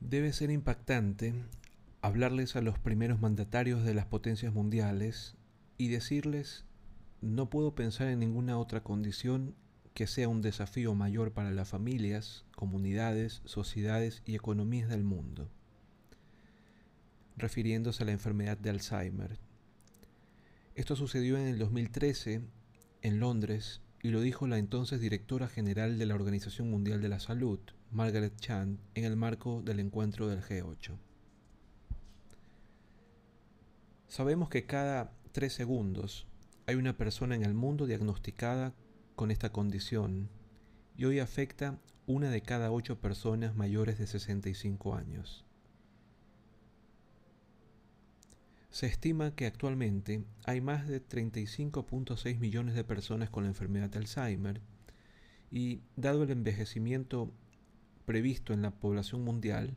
Debe ser impactante hablarles a los primeros mandatarios de las potencias mundiales y decirles no puedo pensar en ninguna otra condición que sea un desafío mayor para las familias, comunidades, sociedades y economías del mundo, refiriéndose a la enfermedad de Alzheimer. Esto sucedió en el 2013 en Londres y lo dijo la entonces directora general de la Organización Mundial de la Salud, Margaret Chan, en el marco del encuentro del G8. Sabemos que cada tres segundos hay una persona en el mundo diagnosticada con esta condición y hoy afecta una de cada ocho personas mayores de 65 años. Se estima que actualmente hay más de 35.6 millones de personas con la enfermedad de Alzheimer y dado el envejecimiento previsto en la población mundial,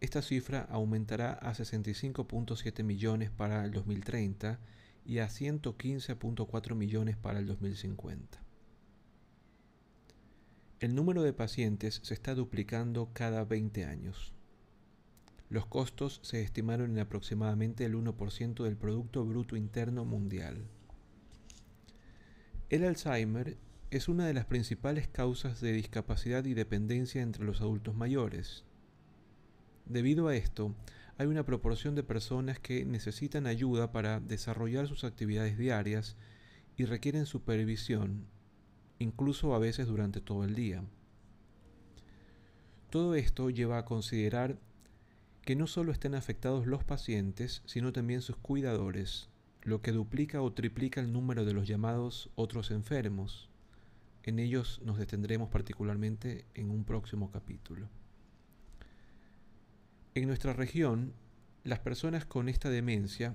esta cifra aumentará a 65.7 millones para el 2030 y a 115.4 millones para el 2050. El número de pacientes se está duplicando cada 20 años. Los costos se estimaron en aproximadamente el 1% del Producto Bruto Interno Mundial. El Alzheimer es una de las principales causas de discapacidad y dependencia entre los adultos mayores. Debido a esto, hay una proporción de personas que necesitan ayuda para desarrollar sus actividades diarias y requieren supervisión, incluso a veces durante todo el día. Todo esto lleva a considerar que no solo estén afectados los pacientes, sino también sus cuidadores, lo que duplica o triplica el número de los llamados otros enfermos. En ellos nos detendremos particularmente en un próximo capítulo. En nuestra región, las personas con esta demencia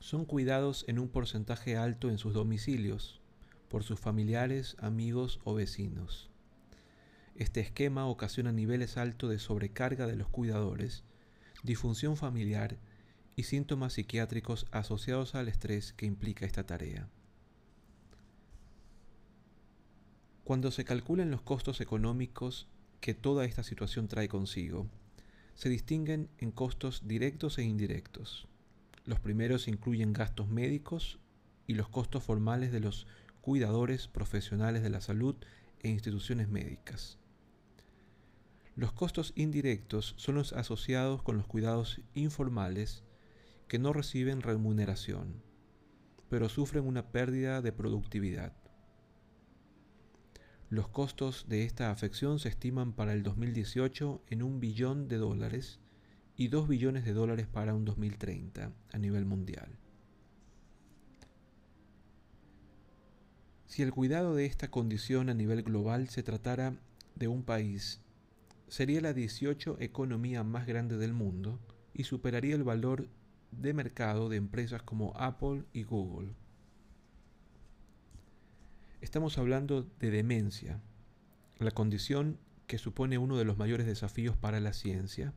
son cuidados en un porcentaje alto en sus domicilios por sus familiares, amigos o vecinos. Este esquema ocasiona niveles altos de sobrecarga de los cuidadores, disfunción familiar y síntomas psiquiátricos asociados al estrés que implica esta tarea. Cuando se calculan los costos económicos que toda esta situación trae consigo, se distinguen en costos directos e indirectos. Los primeros incluyen gastos médicos y los costos formales de los cuidadores profesionales de la salud e instituciones médicas. Los costos indirectos son los asociados con los cuidados informales que no reciben remuneración, pero sufren una pérdida de productividad. Los costos de esta afección se estiman para el 2018 en un billón de dólares y dos billones de dólares para un 2030 a nivel mundial. Si el cuidado de esta condición a nivel global se tratara de un país sería la 18 economía más grande del mundo y superaría el valor de mercado de empresas como Apple y Google. Estamos hablando de demencia, la condición que supone uno de los mayores desafíos para la ciencia,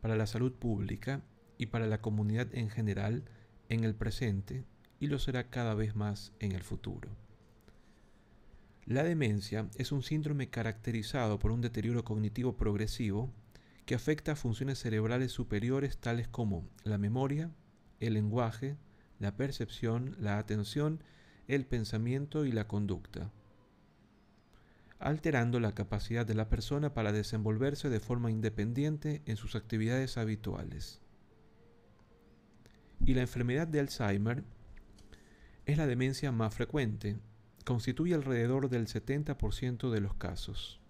para la salud pública y para la comunidad en general en el presente y lo será cada vez más en el futuro. La demencia es un síndrome caracterizado por un deterioro cognitivo progresivo que afecta a funciones cerebrales superiores tales como la memoria, el lenguaje, la percepción, la atención, el pensamiento y la conducta, alterando la capacidad de la persona para desenvolverse de forma independiente en sus actividades habituales. Y la enfermedad de Alzheimer es la demencia más frecuente, constituye alrededor del 70% de los casos.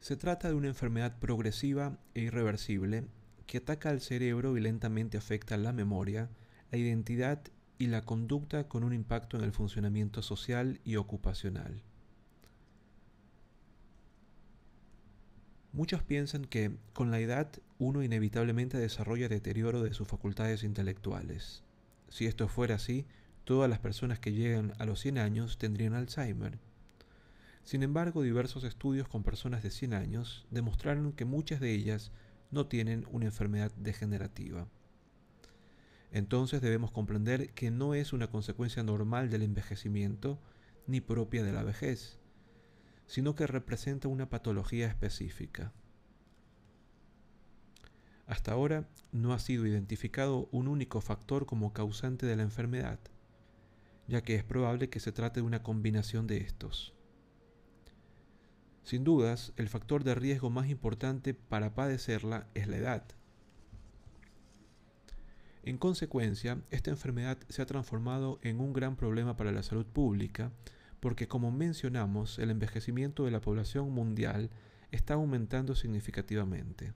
Se trata de una enfermedad progresiva e irreversible que ataca al cerebro y lentamente afecta la memoria, la identidad y la conducta con un impacto en el funcionamiento social y ocupacional. Muchos piensan que con la edad uno inevitablemente desarrolla deterioro de sus facultades intelectuales. Si esto fuera así, todas las personas que llegan a los 100 años tendrían Alzheimer. Sin embargo, diversos estudios con personas de 100 años demostraron que muchas de ellas no tienen una enfermedad degenerativa. Entonces debemos comprender que no es una consecuencia normal del envejecimiento ni propia de la vejez, sino que representa una patología específica. Hasta ahora no ha sido identificado un único factor como causante de la enfermedad, ya que es probable que se trate de una combinación de estos. Sin dudas, el factor de riesgo más importante para padecerla es la edad. En consecuencia, esta enfermedad se ha transformado en un gran problema para la salud pública porque, como mencionamos, el envejecimiento de la población mundial está aumentando significativamente.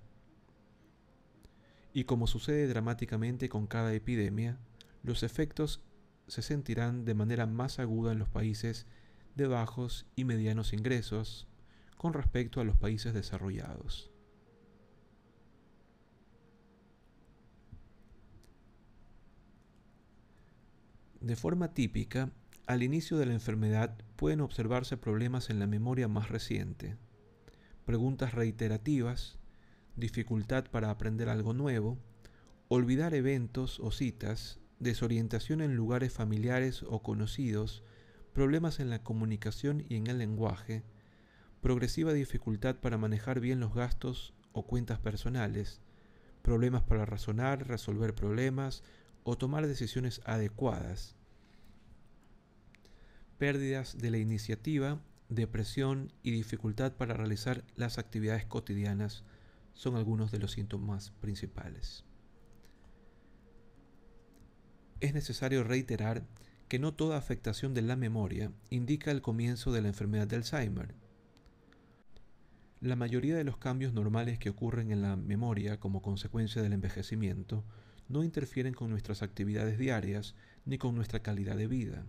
Y como sucede dramáticamente con cada epidemia, los efectos se sentirán de manera más aguda en los países de bajos y medianos ingresos con respecto a los países desarrollados. De forma típica, al inicio de la enfermedad pueden observarse problemas en la memoria más reciente, preguntas reiterativas, dificultad para aprender algo nuevo, olvidar eventos o citas, desorientación en lugares familiares o conocidos, problemas en la comunicación y en el lenguaje, progresiva dificultad para manejar bien los gastos o cuentas personales, problemas para razonar, resolver problemas o tomar decisiones adecuadas, pérdidas de la iniciativa, depresión y dificultad para realizar las actividades cotidianas son algunos de los síntomas principales. Es necesario reiterar que no toda afectación de la memoria indica el comienzo de la enfermedad de Alzheimer. La mayoría de los cambios normales que ocurren en la memoria como consecuencia del envejecimiento no interfieren con nuestras actividades diarias ni con nuestra calidad de vida.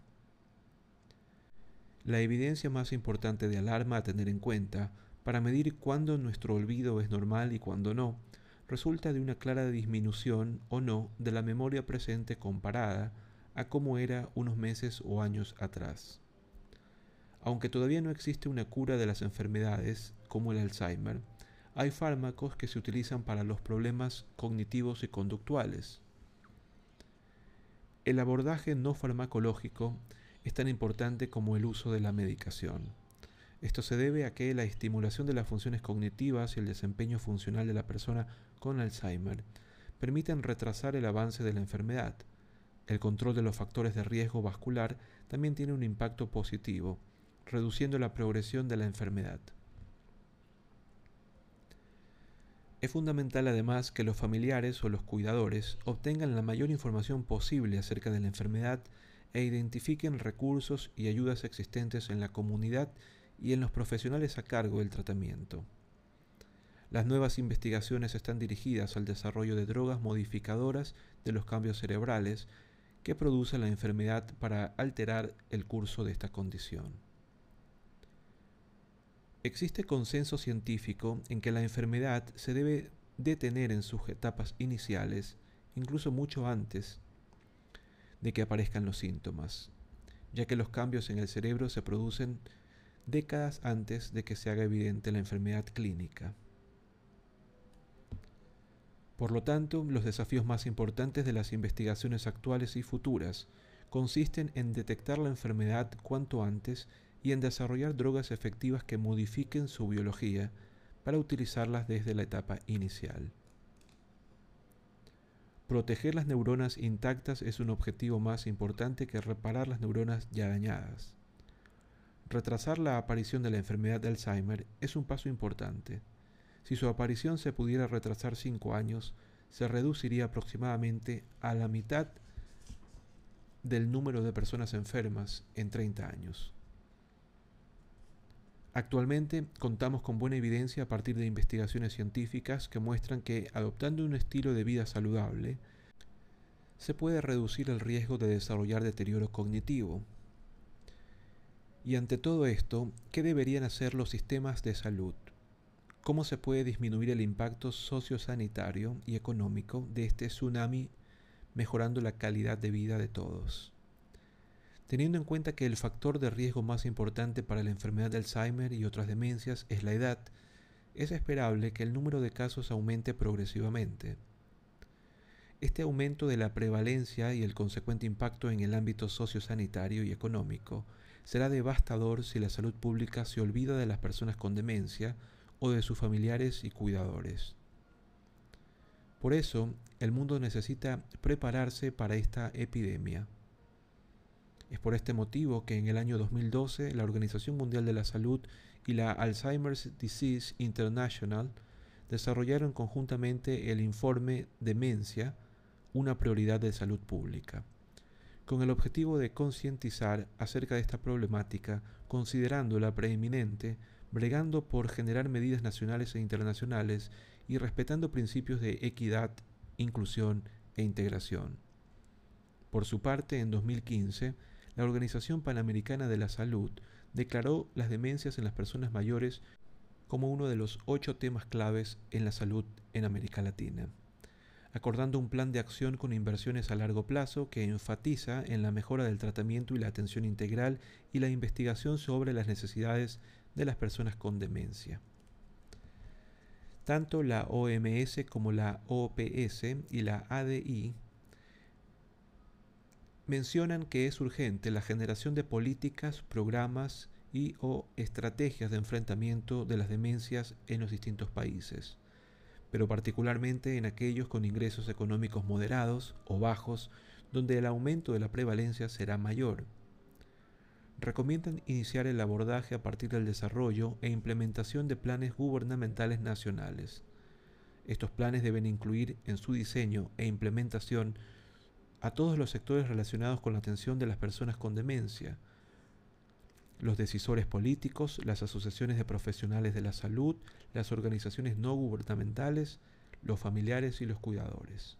La evidencia más importante de alarma a tener en cuenta para medir cuándo nuestro olvido es normal y cuándo no, resulta de una clara disminución o no de la memoria presente comparada a cómo era unos meses o años atrás. Aunque todavía no existe una cura de las enfermedades, como el Alzheimer, hay fármacos que se utilizan para los problemas cognitivos y conductuales. El abordaje no farmacológico es tan importante como el uso de la medicación. Esto se debe a que la estimulación de las funciones cognitivas y el desempeño funcional de la persona con Alzheimer permiten retrasar el avance de la enfermedad. El control de los factores de riesgo vascular también tiene un impacto positivo, reduciendo la progresión de la enfermedad. Es fundamental además que los familiares o los cuidadores obtengan la mayor información posible acerca de la enfermedad e identifiquen recursos y ayudas existentes en la comunidad y en los profesionales a cargo del tratamiento. Las nuevas investigaciones están dirigidas al desarrollo de drogas modificadoras de los cambios cerebrales que produce la enfermedad para alterar el curso de esta condición. Existe consenso científico en que la enfermedad se debe detener en sus etapas iniciales, incluso mucho antes de que aparezcan los síntomas, ya que los cambios en el cerebro se producen décadas antes de que se haga evidente la enfermedad clínica. Por lo tanto, los desafíos más importantes de las investigaciones actuales y futuras consisten en detectar la enfermedad cuanto antes y en desarrollar drogas efectivas que modifiquen su biología para utilizarlas desde la etapa inicial. Proteger las neuronas intactas es un objetivo más importante que reparar las neuronas ya dañadas. Retrasar la aparición de la enfermedad de Alzheimer es un paso importante. Si su aparición se pudiera retrasar 5 años, se reduciría aproximadamente a la mitad del número de personas enfermas en 30 años. Actualmente contamos con buena evidencia a partir de investigaciones científicas que muestran que adoptando un estilo de vida saludable, se puede reducir el riesgo de desarrollar deterioro cognitivo. Y ante todo esto, ¿qué deberían hacer los sistemas de salud? ¿Cómo se puede disminuir el impacto sociosanitario y económico de este tsunami mejorando la calidad de vida de todos? Teniendo en cuenta que el factor de riesgo más importante para la enfermedad de Alzheimer y otras demencias es la edad, es esperable que el número de casos aumente progresivamente. Este aumento de la prevalencia y el consecuente impacto en el ámbito sociosanitario y económico será devastador si la salud pública se olvida de las personas con demencia o de sus familiares y cuidadores. Por eso, el mundo necesita prepararse para esta epidemia. Es por este motivo que en el año 2012 la Organización Mundial de la Salud y la Alzheimer's Disease International desarrollaron conjuntamente el informe Demencia, una prioridad de salud pública, con el objetivo de concientizar acerca de esta problemática, considerándola preeminente, bregando por generar medidas nacionales e internacionales y respetando principios de equidad, inclusión e integración. Por su parte, en 2015, la Organización Panamericana de la Salud declaró las demencias en las personas mayores como uno de los ocho temas claves en la salud en América Latina, acordando un plan de acción con inversiones a largo plazo que enfatiza en la mejora del tratamiento y la atención integral y la investigación sobre las necesidades de las personas con demencia. Tanto la OMS como la OPS y la ADI mencionan que es urgente la generación de políticas, programas y o estrategias de enfrentamiento de las demencias en los distintos países, pero particularmente en aquellos con ingresos económicos moderados o bajos, donde el aumento de la prevalencia será mayor. Recomiendan iniciar el abordaje a partir del desarrollo e implementación de planes gubernamentales nacionales. Estos planes deben incluir en su diseño e implementación a todos los sectores relacionados con la atención de las personas con demencia, los decisores políticos, las asociaciones de profesionales de la salud, las organizaciones no gubernamentales, los familiares y los cuidadores.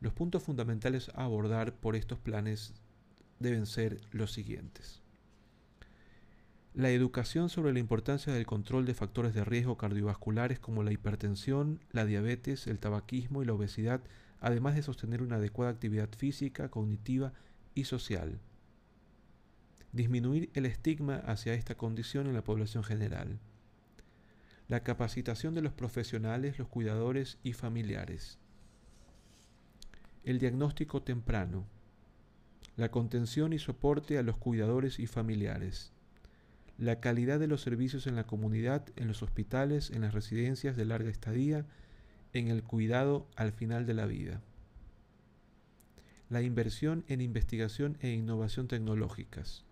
Los puntos fundamentales a abordar por estos planes deben ser los siguientes. La educación sobre la importancia del control de factores de riesgo cardiovasculares como la hipertensión, la diabetes, el tabaquismo y la obesidad además de sostener una adecuada actividad física, cognitiva y social. Disminuir el estigma hacia esta condición en la población general. La capacitación de los profesionales, los cuidadores y familiares. El diagnóstico temprano. La contención y soporte a los cuidadores y familiares. La calidad de los servicios en la comunidad, en los hospitales, en las residencias de larga estadía en el cuidado al final de la vida. La inversión en investigación e innovación tecnológicas.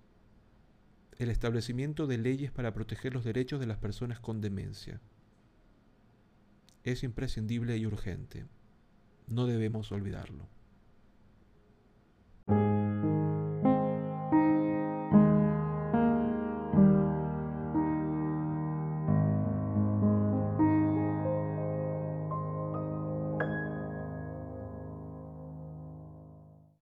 El establecimiento de leyes para proteger los derechos de las personas con demencia. Es imprescindible y urgente. No debemos olvidarlo.